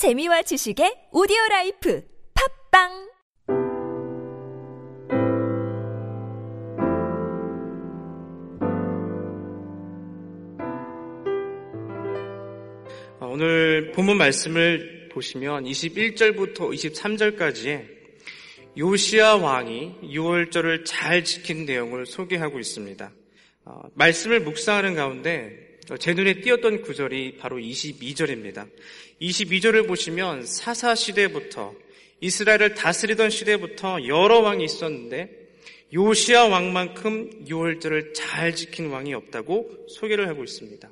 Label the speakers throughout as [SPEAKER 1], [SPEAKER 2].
[SPEAKER 1] 재미와 지식의 오디오 라이프 팟빵
[SPEAKER 2] 어, 오늘 본문 말씀을 보시면 21절부터 23절까지의 요시아 왕이 유월절을 잘 지킨 내용을 소개하고 있습니다. 어, 말씀을 묵상하는 가운데 제 눈에 띄었던 구절이 바로 22절입니다. 22절을 보시면 사사 시대부터 이스라엘을 다스리던 시대부터 여러 왕이 있었는데 요시아 왕만큼 6월절을 잘 지킨 왕이 없다고 소개를 하고 있습니다.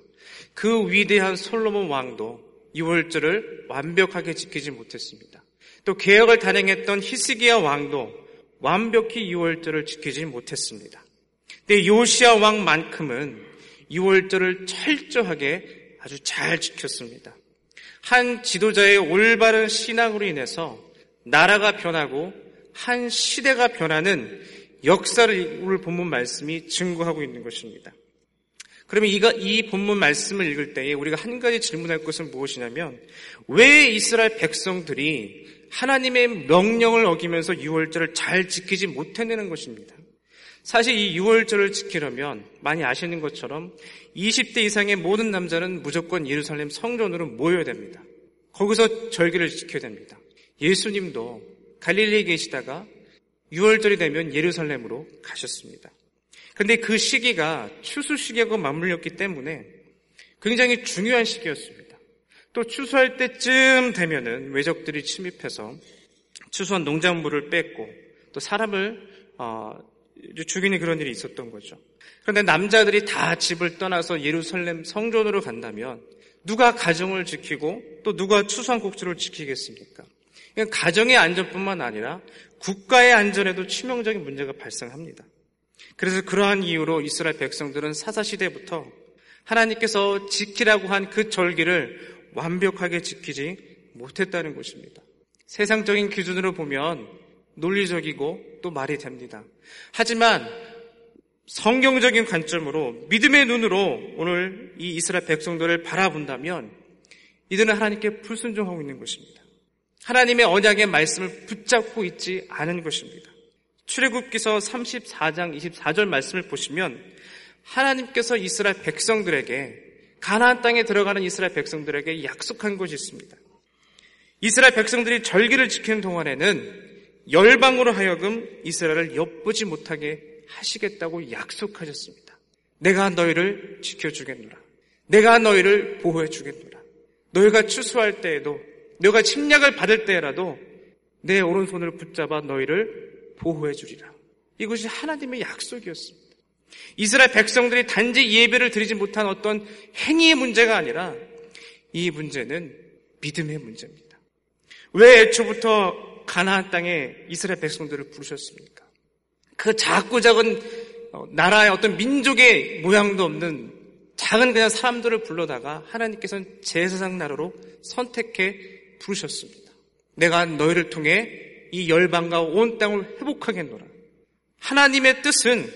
[SPEAKER 2] 그 위대한 솔로몬 왕도 6월절을 완벽하게 지키지 못했습니다. 또 개혁을 단행했던 히스기야 왕도 완벽히 6월절을 지키지 못했습니다. 근데 요시아 왕만큼은 6월절을 철저하게 아주 잘 지켰습니다. 한 지도자의 올바른 신앙으로 인해서 나라가 변하고 한 시대가 변하는 역사를 오늘 본문 말씀이 증거하고 있는 것입니다. 그러면 이가, 이 본문 말씀을 읽을 때에 우리가 한 가지 질문할 것은 무엇이냐면 왜 이스라엘 백성들이 하나님의 명령을 어기면서 6월절을 잘 지키지 못해내는 것입니다. 사실 이 6월절을 지키려면 많이 아시는 것처럼 20대 이상의 모든 남자는 무조건 예루살렘 성전으로 모여야 됩니다. 거기서 절기를 지켜야 됩니다. 예수님도 갈릴리에 계시다가 6월절이 되면 예루살렘으로 가셨습니다. 근데 그 시기가 추수 시기하고 맞물렸기 때문에 굉장히 중요한 시기였습니다. 또 추수할 때쯤 되면은 외적들이 침입해서 추수한 농작물을 뺏고 또 사람을 어, 죽이는 그런 일이 있었던 거죠. 그런데 남자들이 다 집을 떠나서 예루살렘 성전으로 간다면 누가 가정을 지키고 또 누가 추수한 곡주를 지키겠습니까? 가정의 안전뿐만 아니라 국가의 안전에도 치명적인 문제가 발생합니다. 그래서 그러한 이유로 이스라엘 백성들은 사사시대부터 하나님께서 지키라고 한 그 절기를 완벽하게 지키지 못했다는 것입니다. 세상적인 기준으로 보면 논리적이고 또 말이 됩니다. 하지만 성경적인 관점으로 믿음의 눈으로 오늘 이 이스라엘 백성들을 바라본다면 이들은 하나님께 불순종하고 있는 것입니다. 하나님의 언약의 말씀을 붙잡고 있지 않은 것입니다. 출애굽기서 34장 24절 말씀을 보시면 하나님께서 이스라엘 백성들에게 가나안 땅에 들어가는 이스라엘 백성들에게 약속한 것이 있습니다. 이스라엘 백성들이 절기를 지키는 동안에는 열방으로 하여금 이스라엘을 엿보지 못하게 하시겠다고 약속하셨습니다. 내가 너희를 지켜주겠노라. 내가 너희를 보호해 주겠노라. 너희가 추수할 때에도 너희가 침략을 받을 때라도 내 오른손을 붙잡아 너희를 보호해 주리라. 이것이 하나님의 약속이었습니다. 이스라엘 백성들이 단지 예배를 드리지 못한 어떤 행위의 문제가 아니라 이 문제는 믿음의 문제입니다. 왜 애초부터 가나안 땅에 이스라엘 백성들을 부르셨습니까? 그 작고 작은 나라의 어떤 민족의 모양도 없는 작은 그냥 사람들을 불러다가 하나님께서는 제사상 나라로 선택해 부르셨습니다. 내가 너희를 통해 이 열방과 온 땅을 회복하겠노라. 하나님의 뜻은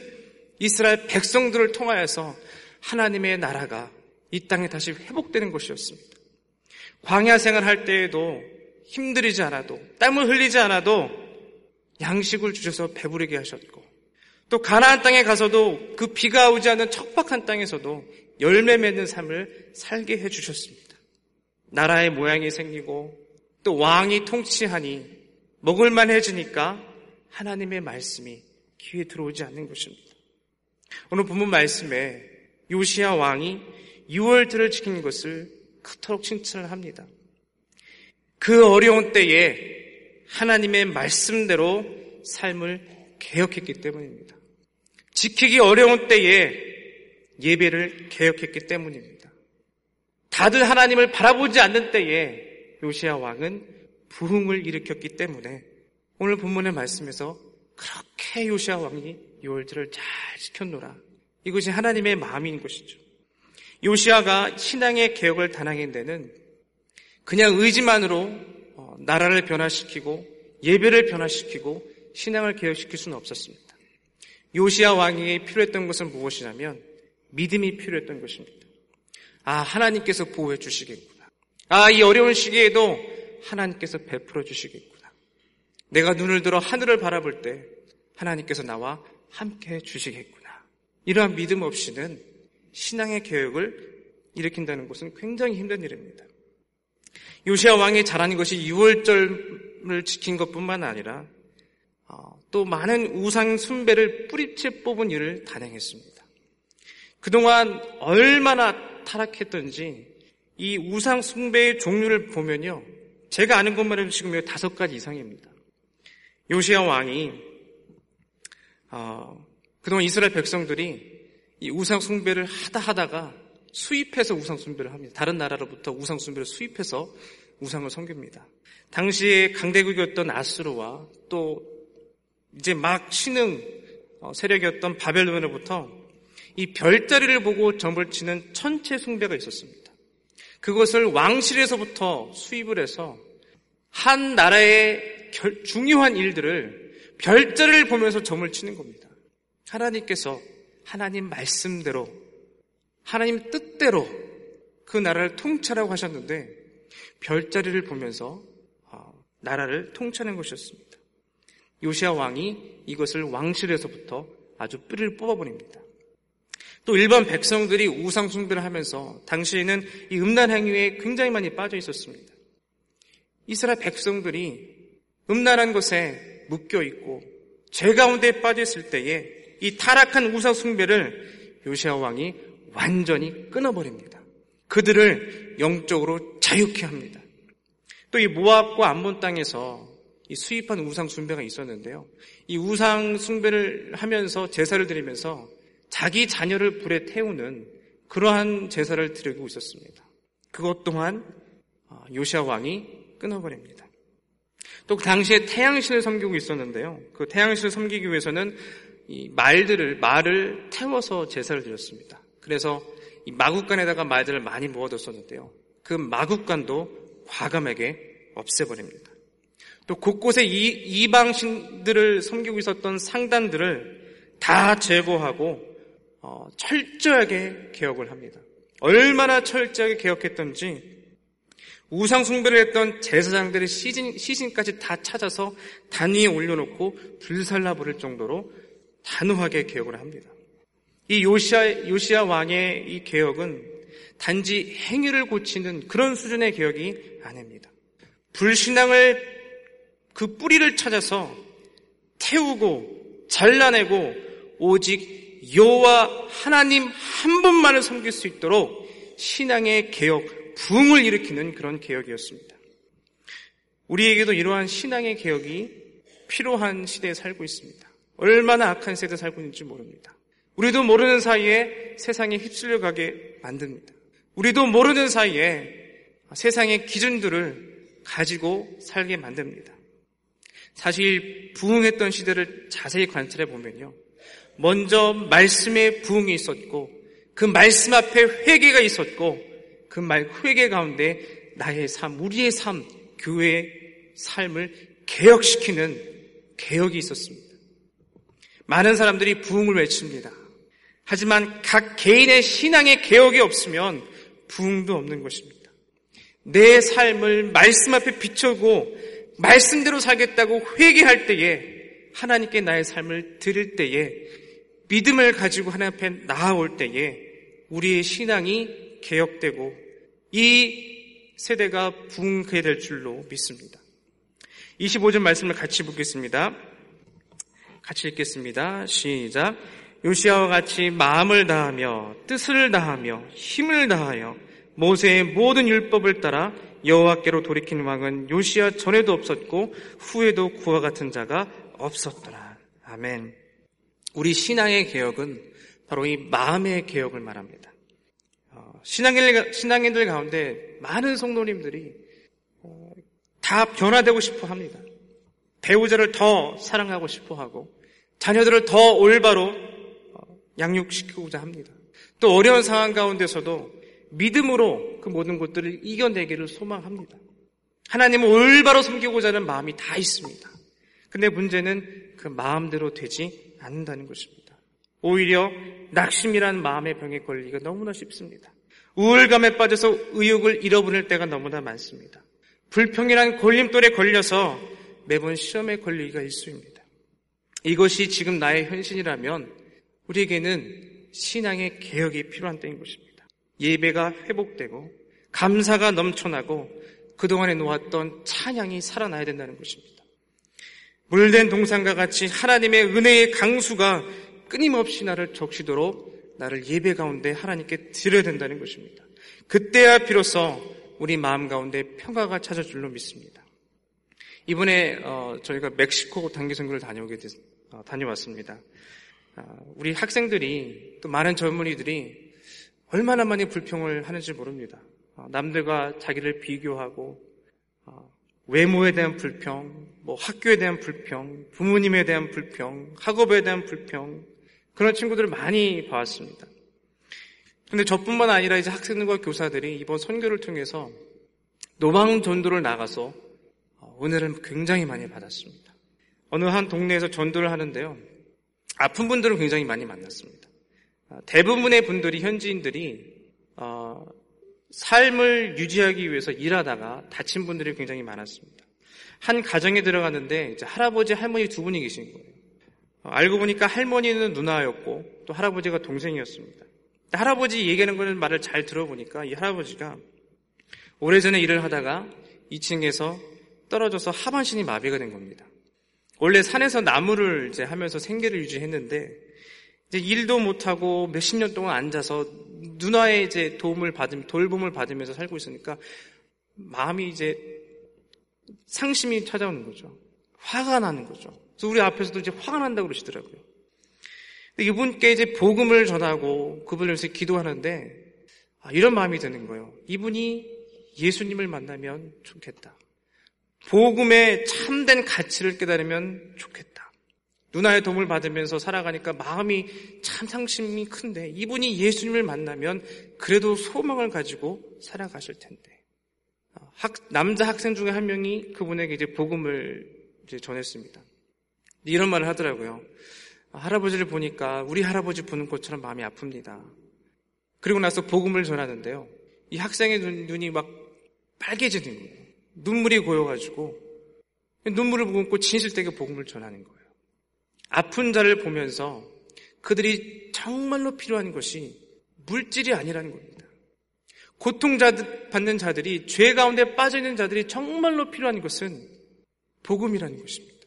[SPEAKER 2] 이스라엘 백성들을 통하여서 하나님의 나라가 이 땅에 다시 회복되는 것이었습니다. 광야 생활할 때에도 힘들이지 않아도 땀을 흘리지 않아도 양식을 주셔서 배부르게 하셨고 또 가나안 땅에 가서도 그 비가 오지 않는 척박한 땅에서도 열매 맺는 삶을 살게 해 주셨습니다. 나라의 모양이 생기고 또 왕이 통치하니 먹을만 해지니까 하나님의 말씀이 귀에 들어오지 않는 것입니다. 오늘 본문 말씀에 요시아 왕이 6월들을 지킨 것을 그토록 칭찬을 합니다. 그 어려운 때에 하나님의 말씀대로 삶을 개혁했기 때문입니다. 지키기 어려운 때에 예배를 개혁했기 때문입니다. 다들 하나님을 바라보지 않는 때에 요시아 왕은 부흥을 일으켰기 때문에 오늘 본문의 말씀에서 그렇게 요시아 왕이 요월절을 잘 지켰노라. 이것이 하나님의 마음인 것이죠. 요시아가 신앙의 개혁을 단행한 데는 그냥 의지만으로 나라를 변화시키고 예배를 변화시키고 신앙을 개혁시킬 수는 없었습니다. 요시아 왕에게 필요했던 것은 무엇이냐면 믿음이 필요했던 것입니다. 아, 하나님께서 보호해 주시겠구나. 아, 이 어려운 시기에도 하나님께서 베풀어 주시겠구나. 내가 눈을 들어 하늘을 바라볼 때 하나님께서 나와 함께 해 주시겠구나. 이러한 믿음 없이는 신앙의 개혁을 일으킨다는 것은 굉장히 힘든 일입니다. 요시아 왕이 잘한 것이 6월절을 지킨 것뿐만 아니라 어, 또 많은 우상 숭배를 뿌리채 뽑은 일을 단행했습니다. 그동안 얼마나 타락했던지 이 우상 숭배의 종류를 보면요. 제가 아는 것만 해도 지금 다섯 가지 이상입니다. 요시아 왕이 어, 그동안 이스라엘 백성들이 이 우상 숭배를 하다 하다가 수입해서 우상 숭배를 합니다. 다른 나라로부터 우상 숭배를 수입해서 우상을 섬깁니다. 당시에 강대국이었던 아수르와 또 이제 막 신흥 어, 세력이었던 바벨론으로부터 이 별자리를 보고 점을 치는 천체 숭배가 있었습니다. 그것을 왕실에서부터 수입을 해서 한 나라의 중요한 일들을 별자리를 보면서 점을 치는 겁니다. 하나님께서 하나님 말씀대로 하나님 뜻대로 그 나라를 통찰하고 하셨는데 별자리를 보면서 어, 나라를 통치하는 것이었습니다. 요시아 왕이 이것을 왕실에서부터 아주 뿌리를 뽑아버립니다. 또 일반 백성들이 우상 숭배를 하면서 당시에는 이 음란 행위에 굉장히 많이 빠져 있었습니다. 이스라엘 백성들이 음란한 것에 묶여 있고 죄 가운데 빠져 있을 때에 이 타락한 우상 숭배를 요시아 왕이 완전히 끊어버립니다. 그들을 영적으로 자유케 합니다. 또 이 모압과 암몬 땅에서 이 수입한 우상 숭배가 있었는데요. 이 우상 숭배를 하면서 제사를 드리면서 자기 자녀를 불에 태우는 그러한 제사를 드리고 있었습니다. 그것 또한 어, 요시아 왕이 끊어버립니다. 또 그 당시에 태양신을 섬기고 있었는데요. 그 태양신을 섬기기 위해서는 이 말들을 말을 태워서 제사를 드렸습니다. 그래서 이 마국간에다가 말들을 많이 모아뒀었는데요. 그 마국간도 과감하게 없애버립니다. 또 곳곳에 이, 이방신들을 섬기고 있었던 상단들을 다 제거하고 어, 철저하게 개혁을 합니다. 얼마나 철저하게 개혁했던지 우상 숭배를 했던 제사장들의 시신, 시신까지 다 찾아서 단 위에 올려놓고 불살라 버릴 정도로 단호하게 개혁을 합니다. 이 요시아, 요시아 왕의 이 개혁은 단지 행위를 고치는 그런 수준의 개혁이 아닙니다. 불신앙을 그 뿌리를 찾아서 태우고 잘라내고 오직 여호와 하나님 한 분만을 섬길 수 있도록 신앙의 개혁, 부흥을 일으키는 그런 개혁이었습니다. 우리에게도 이러한 신앙의 개혁이 필요한 시대에 살고 있습니다. 얼마나 악한 세대에 살고 있는지 모릅니다. 우리도 모르는 사이에 세상에 휩쓸려 가게 만듭니다. 우리도 모르는 사이에 세상의 기준들을 가지고 살게 만듭니다. 사실 부흥했던 시대를 자세히 관찰해 보면요. 먼저 말씀의 부흥이 있었고 그 말씀 앞에 회개가 있었고 그 말 회개 가운데 나의 삶, 우리의 삶, 교회의 삶을 개혁시키는 개혁이 있었습니다. 많은 사람들이 부흥을 외칩니다. 하지만 각 개인의 신앙의 개혁이 없으면 부흥도 없는 것입니다. 내 삶을 말씀 앞에 비추고 말씀대로 살겠다고 회개할 때에 하나님께 나의 삶을 드릴 때에 믿음을 가지고 하나님 앞에 나아올 때에 우리의 신앙이 개혁되고 이 세대가 부흥하게 될 줄로 믿습니다. 25절 말씀을 같이 보겠습니다. 같이 읽겠습니다. 시작. 요시아와 같이 마음을 다하며 뜻을 다하며 힘을 다하여 모세의 모든 율법을 따라 여호와께로 돌이킨 왕은 요시아 전에도 없었고 후에도 그와 같은 자가 없었더라. 아멘. 우리 신앙의 개혁은 바로 이 마음의 개혁을 말합니다. 어, 신앙인들, 신앙인들 가운데 많은 성도님들이 어, 다 변화되고 싶어 합니다. 배우자를 더 사랑하고 싶어 하고 자녀들을 더 올바로 어, 양육시키고자 합니다. 또 어려운 상황 가운데서도 믿음으로 그 모든 것들을 이겨내기를 소망합니다. 하나님을 올바로 섬기고자 하는 마음이 다 있습니다. 근데 문제는 그 마음대로 되지 않는다는 것입니다. 오히려 낙심이란 마음의 병에 걸리기가 너무나 쉽습니다. 우울감에 빠져서 의욕을 잃어버릴 때가 너무나 많습니다. 불평이란 걸림돌에 걸려서 매번 시험에 걸리기가 일수입니다. 이것이 지금 나의 현실이라면 우리에게는 신앙의 개혁이 필요한 때인 것입니다. 예배가 회복되고 감사가 넘쳐나고 그동안에 놓았던 찬양이 살아나야 된다는 것입니다. 물된 동산과 같이 하나님의 은혜의 강수가 끊임없이 나를 적시도록 나를 예배 가운데 하나님께 드려야 된다는 것입니다. 그때야 비로소 우리 마음 가운데 평화가 찾을 줄로 믿습니다. 이번에 어, 저희가 멕시코 단기 선교를 다녀오게 됐, 어, 다녀왔습니다. 어, 우리 학생들이 또 많은 젊은이들이 얼마나 많이 불평을 하는지 모릅니다. 어, 남들과 자기를 비교하고 어, 외모에 대한 불평, 뭐 학교에 대한 불평, 부모님에 대한 불평, 학업에 대한 불평 그런 친구들을 많이 봐왔습니다. 근데 저뿐만 아니라 이제 학생들과 교사들이 이번 선교를 통해서 노방 전도를 나가서 은혜를 굉장히 많이 받았습니다. 어느 한 동네에서 전도를 하는데요. 아픈 분들은 굉장히 많이 만났습니다. 대부분의 분들이 현지인들이 어, 삶을 유지하기 위해서 일하다가 다친 분들이 굉장히 많았습니다. 한 가정에 들어갔는데 할아버지 할머니 두 분이 계신 거예요. 어, 알고 보니까 할머니는 누나였고 또 할아버지가 동생이었습니다. 할아버지 얘기하는 거는 말을 잘 들어보니까 이 할아버지가 오래전에 일을 하다가 2층에서 떨어져서 하반신이 마비가 된 겁니다. 원래 산에서 나무를 이제 하면서 생계를 유지했는데 이제 일도 못하고 몇십 년 동안 앉아서 누나의 이제 도움을 받으 돌봄을 받으면서 살고 있으니까 마음이 이제 상심이 찾아오는 거죠. 화가 나는 거죠. 그래서 우리 앞에서도 이제 화가 난다고 그러시더라고요. 이분께 이제 복음을 전하고 그분을 위해서 기도하는데 아, 이런 마음이 드는 거예요. 이분이 예수님을 만나면 좋겠다. 복음의 참된 가치를 깨달으면 좋겠다. 누나의 도움을 받으면서 살아가니까 마음이 참 상심이 큰데 이분이 예수님을 만나면 그래도 소망을 가지고 살아가실 텐데. 학, 남자 학생 중에 한 명이 그분에게 이제 복음을 이제 전했습니다. 이런 말을 하더라고요. 할아버지를 보니까 우리 할아버지 보는 것처럼 마음이 아픕니다. 그리고 나서 복음을 전하는데요. 이 학생의 눈, 이막 빨개지는 거예요. 눈물이 고여가지고 눈물을 머금고 진실되게 복음을 전하는 거예요. 아픈 자를 보면서 그들이 정말로 필요한 것이 물질이 아니라는 겁니다. 고통 받는 자들이 죄 가운데 빠져 있는 자들이 정말로 필요한 것은 복음이라는 것입니다.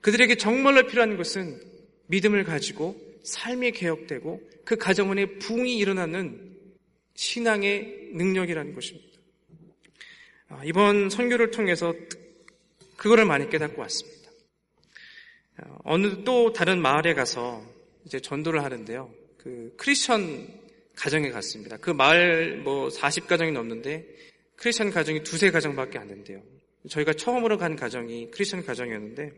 [SPEAKER 2] 그들에게 정말로 필요한 것은 믿음을 가지고 삶이 개혁되고 그 가정원에 붕이 일어나는 신앙의 능력이라는 것입니다. 아, 이번 선교를 통해서 그거를 많이 깨닫고 왔습니다. 아, 어느 또 다른 마을에 가서 이제 전도를 하는데요. 그 크리스천 가정에 갔습니다. 그 마을 뭐 40가정이 넘는데 크리스천 가정이 두세 가정밖에 안 된대요. 저희가 처음으로 간 가정이 크리스천 가정이었는데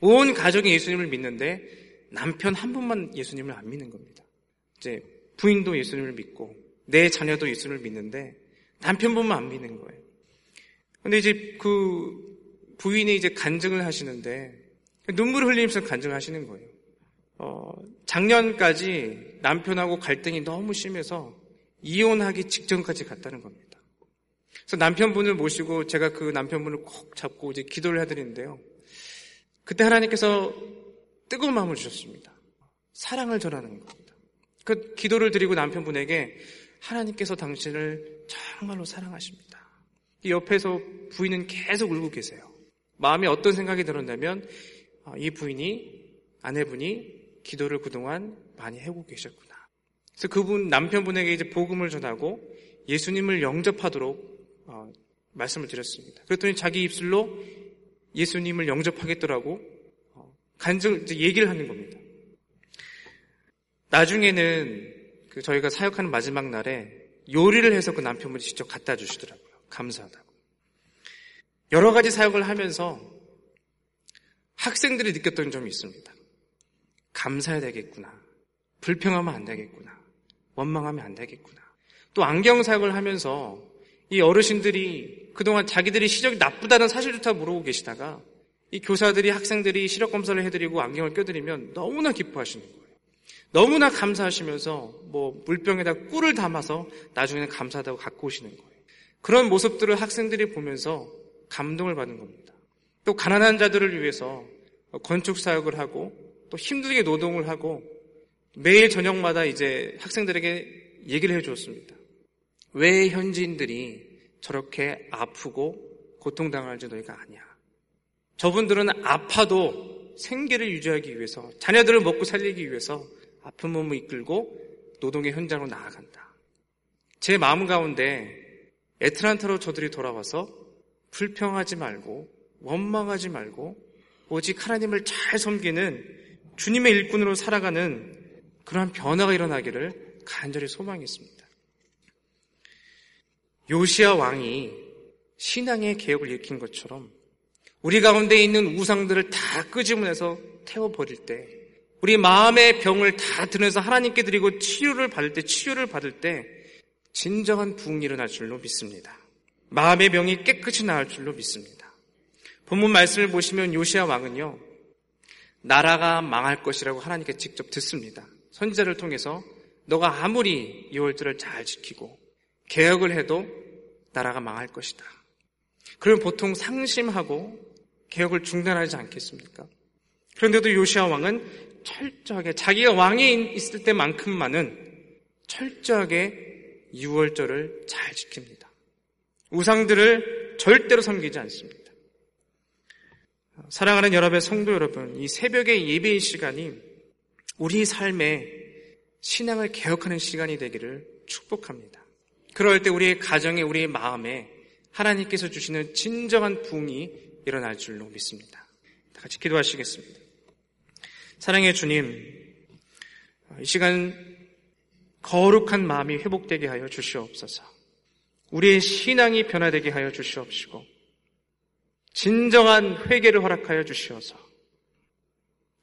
[SPEAKER 2] 온 가족이 예수님을 믿는데 남편 한 분만 예수님을 안 믿는 겁니다. 이제 부인도 예수님을 믿고 내 자녀도 예수님을 믿는데 남편분만 안 믿는 거예요. 근데 이제 그 부인이 이제 간증을 하시는데 눈물을 흘리면서 간증을 하시는 거예요. 어, 작년까지 남편하고 갈등이 너무 심해서 이혼하기 직전까지 갔다는 겁니다. 그래서 남편분을 모시고 제가 그 남편분을 꼭 잡고 이제 기도를 해드리는데요. 그때 하나님께서 뜨거운 마음을 주셨습니다. 사랑을 전하는 겁니다. 그 기도를 드리고 남편분에게 하나님께서 당신을 정말로 사랑하십니다. 이 옆에서 부인은 계속 울고 계세요. 마음에 어떤 생각이 들었냐면 아, 이 부인이 아내분이 기도를 그동안 많이 해오고 계셨구나. 그래서 그분 남편분에게 이제 복음을 전하고 예수님을 영접하도록 어, 말씀을 드렸습니다. 그랬더니 자기 입술로 예수님을 영접하겠더라고 어, 간증 얘기를 하는 겁니다. 나중에는 그 저희가 사역하는 마지막 날에 요리를 해서 그 남편분이 직접 갖다 주시더라고요. 감사하다고. 여러 가지 사역을 하면서 학생들이 느꼈던 점이 있습니다. 감사해야 되겠구나. 불평하면 안 되겠구나. 원망하면 안 되겠구나. 또 안경 사역을 하면서 이 어르신들이 그동안 자기들이 시력이 나쁘다는 사실조차 모르고 계시다가 이 교사들이 학생들이 시력 검사를 해드리고 안경을 껴드리면 너무나 기뻐하시는 거예요. 너무나 감사하시면서 뭐 물병에다 꿀을 담아서 나중에는 감사하다고 갖고 오시는 거예요. 그런 모습들을 학생들이 보면서 감동을 받는 겁니다. 또 가난한 자들을 위해서 건축 사역을 하고 또 힘들게 노동을 하고 매일 저녁마다 이제 학생들에게 얘기를 해주었습니다. 왜 현지인들이 저렇게 아프고 고통당할지 너희가 아냐. 저분들은 아파도 생계를 유지하기 위해서 자녀들을 먹고 살리기 위해서 아픈 몸을 이끌고 노동의 현장으로 나아간다. 제 마음 가운데 애틀란타로 저들이 돌아와서 불평하지 말고 원망하지 말고 오직 하나님을 잘 섬기는 주님의 일꾼으로 살아가는 그러한 변화가 일어나기를 간절히 소망했습니다. 요시아 왕이 신앙의 개혁을 일으킨 것처럼 우리 가운데 있는 우상들을 다 끄집어내서 태워버릴 때 우리 마음의 병을 다 드러내서 하나님께 드리고 치료를 받을 때 치료를 받을 때 진정한 부흥이 일어날 줄로 믿습니다. 마음의 병이 깨끗이 나을 줄로 믿습니다. 본문 말씀을 보시면 요시아 왕은요 나라가 망할 것이라고 하나님께 직접 듣습니다. 선지자를 통해서 너가 아무리 이월절을 잘 지키고 개혁을 해도 나라가 망할 것이다. 그러면 보통 상심하고 개혁을 중단하지 않겠습니까? 그런데도 요시아 왕은 철저하게 자기가 왕이 있을 때만큼만은 철저하게 유월절을 잘 지킵니다. 우상들을 절대로 섬기지 않습니다. 사랑하는 여러분의 성도 여러분, 이 새벽의 예배의 시간이 우리 삶에 신앙을 개혁하는 시간이 되기를 축복합니다. 그럴 때 우리의 가정에, 우리의 마음에 하나님께서 주시는 진정한 부흥이 일어날 줄로 믿습니다. 다 같이 기도하시겠습니다. 사랑의 주님, 이 시간 거룩한 마음이 회복되게 하여 주시옵소서. 우리의 신앙이 변화되게 하여 주시옵시고, 진정한 회개를 허락하여 주시어서,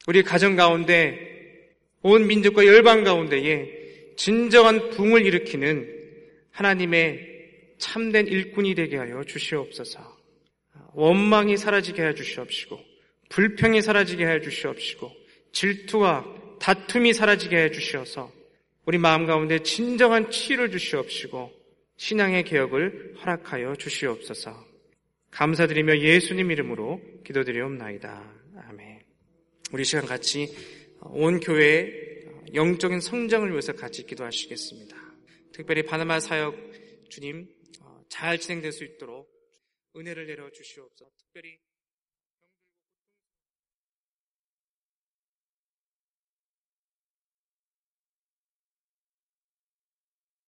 [SPEAKER 2] 우리 가정 가운데 온 민족과 열방 가운데에 진정한 붕을 일으키는 하나님의 참된 일꾼이 되게 하여 주시옵소서. 원망이 사라지게 하여 주시옵시고 불평이 사라지게 하여 주시옵시고 질투와 다툼이 사라지게 하여 주시어서 우리 마음 가운데 진정한 치유를 주시옵시고 신앙의 개혁을 허락하여 주시옵소서. 감사드리며 예수님 이름으로 기도드리옵나이다. 아멘. 우리 시간 같이 온 교회의 영적인 성장을 위해서 같이 기도하시겠습니다. 특별히 바나마 사역 주님 잘 진행될 수 있도록 은혜를 내려 주시옵소서. 특별히